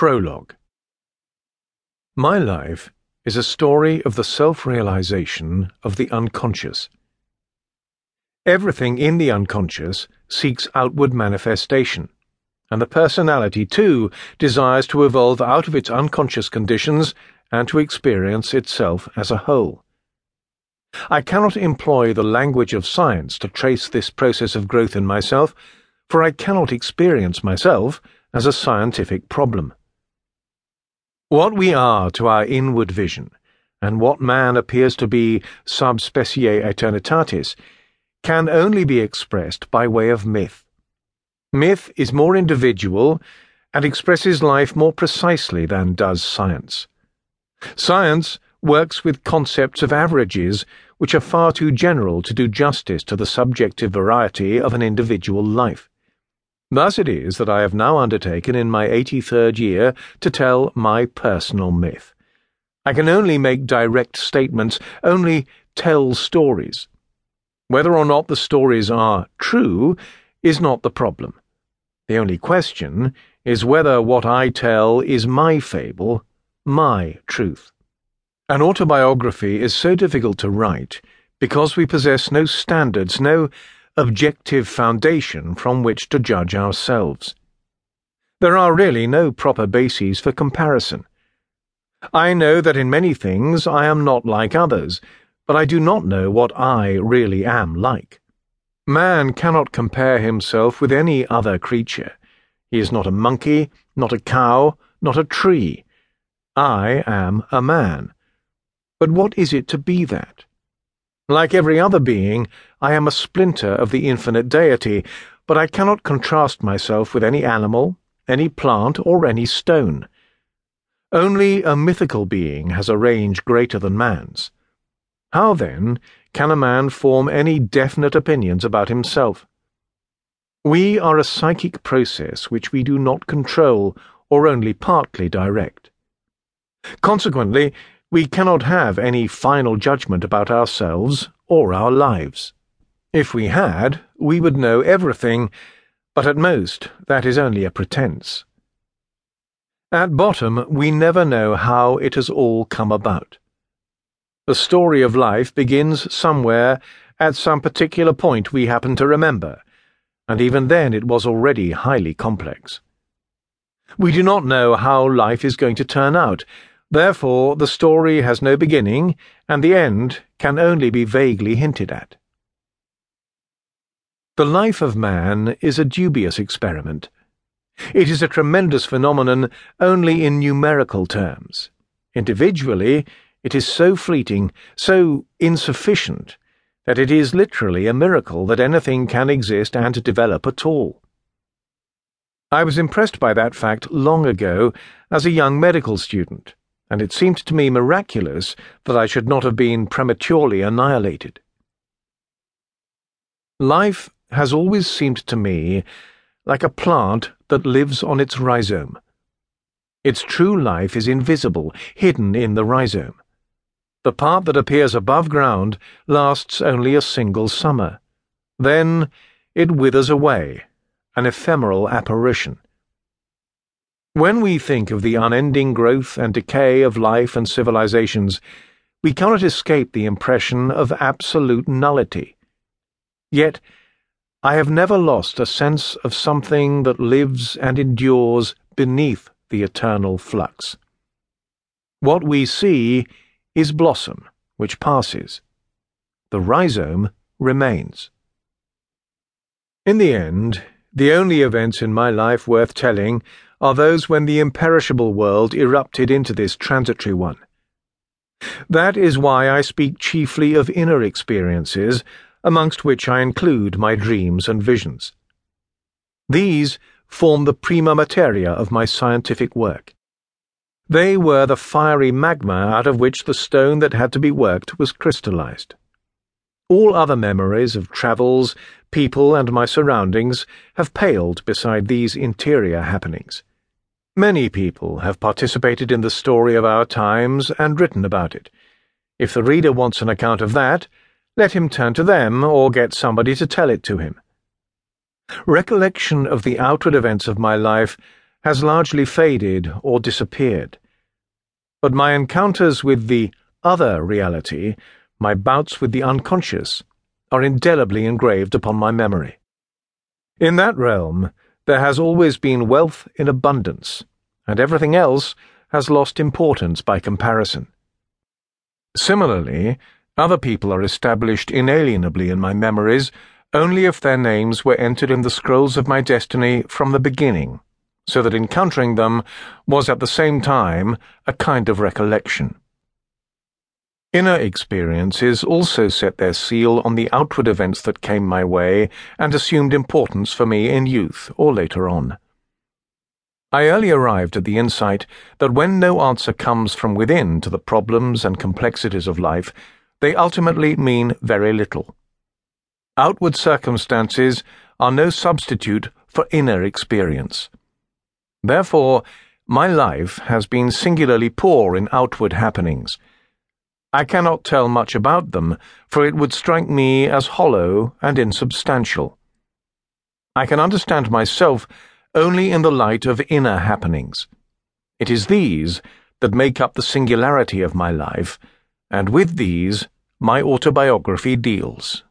Prologue My life is a story of the self realization of the unconscious. Everything in the unconscious seeks outward manifestation, and the personality, too, desires to evolve out of its unconscious conditions and to experience itself as a whole. I cannot employ the language of science to trace this process of growth in myself, for I cannot experience myself as a scientific problem. What we are to our inward vision, and what man appears to be sub specie aeternitatis, can only be expressed by way of myth. Myth is more individual and expresses life more precisely than does science. Science works with concepts of averages which are far too general to do justice to the subjective variety of an individual life. Thus it is that I have now undertaken in my 83rd year to tell my personal myth. I can only make direct statements, only tell stories. Whether or not the stories are true is not the problem. The only question is whether what I tell is my fable, my truth. An autobiography is so difficult to write because we possess no standards, no objective foundation from which to judge ourselves. There are really no proper bases for comparison. I know that in many things I am not like others, but I do not know what I really am like. Man cannot compare himself with any other creature. He is not a monkey, not a cow, not a tree. I am a man. But what is it to be that? Like every other being, I am a splinter of the infinite deity, but I cannot contrast myself with any animal, any plant, or any stone. Only a mythical being has a range greater than man's. How, then, can a man form any definite opinions about himself? We are a psychic process which we do not control or only partly direct. Consequently, we cannot have any final judgment about ourselves or our lives. If we had, we would know everything, but at most that is only a pretence. At bottom, we never know how it has all come about. The story of life begins somewhere at some particular point we happen to remember, and even then it was already highly complex. We do not know how life is going to turn out Therefore, the story has no beginning, and the end can only be vaguely hinted at. The life of man is a dubious experiment. It is a tremendous phenomenon only in numerical terms. Individually, it is so fleeting, so insufficient, that it is literally a miracle that anything can exist and develop at all. I was impressed by that fact long ago as a young medical student and it seemed to me miraculous that I should not have been prematurely annihilated. Life has always seemed to me like a plant that lives on its rhizome. Its true life is invisible, hidden in the rhizome. The part that appears above ground lasts only a single summer. Then it withers away, an ephemeral apparition. When we think of the unending growth and decay of life and civilizations, we cannot escape the impression of absolute nullity. Yet, I have never lost a sense of something that lives and endures beneath the eternal flux. What we see is blossom, which passes. The rhizome remains. In the end, the only events in my life worth telling are those when the imperishable world erupted into this transitory one. That is why I speak chiefly of inner experiences, amongst which I include my dreams and visions. These form the prima materia of my scientific work. They were the fiery magma out of which the stone that had to be worked was crystallized. All other memories of travels, people, and my surroundings have paled beside these interior happenings. Many people have participated in the story of our times and written about it. If the reader wants an account of that, let him turn to them or get somebody to tell it to him. Recollection of the outward events of my life has largely faded or disappeared. But my encounters with the other reality, my bouts with the unconscious, are indelibly engraved upon my memory. In that realm, there has always been wealth in abundance, and everything else has lost importance by comparison. Similarly, other people are established inalienably in my memories only if their names were entered in the scrolls of my destiny from the beginning, so that encountering them was at the same time a kind of recollection. Inner experiences also set their seal on the outward events that came my way and assumed importance for me in youth or later on. I early arrived at the insight that when no answer comes from within to the problems and complexities of life, they ultimately mean very little. Outward circumstances are no substitute for inner experience. Therefore, my life has been singularly poor in outward happenings I cannot tell much about them, for it would strike me as hollow and insubstantial. I can understand myself only in the light of inner happenings. It is these that make up the singularity of my life, and with these my autobiography deals.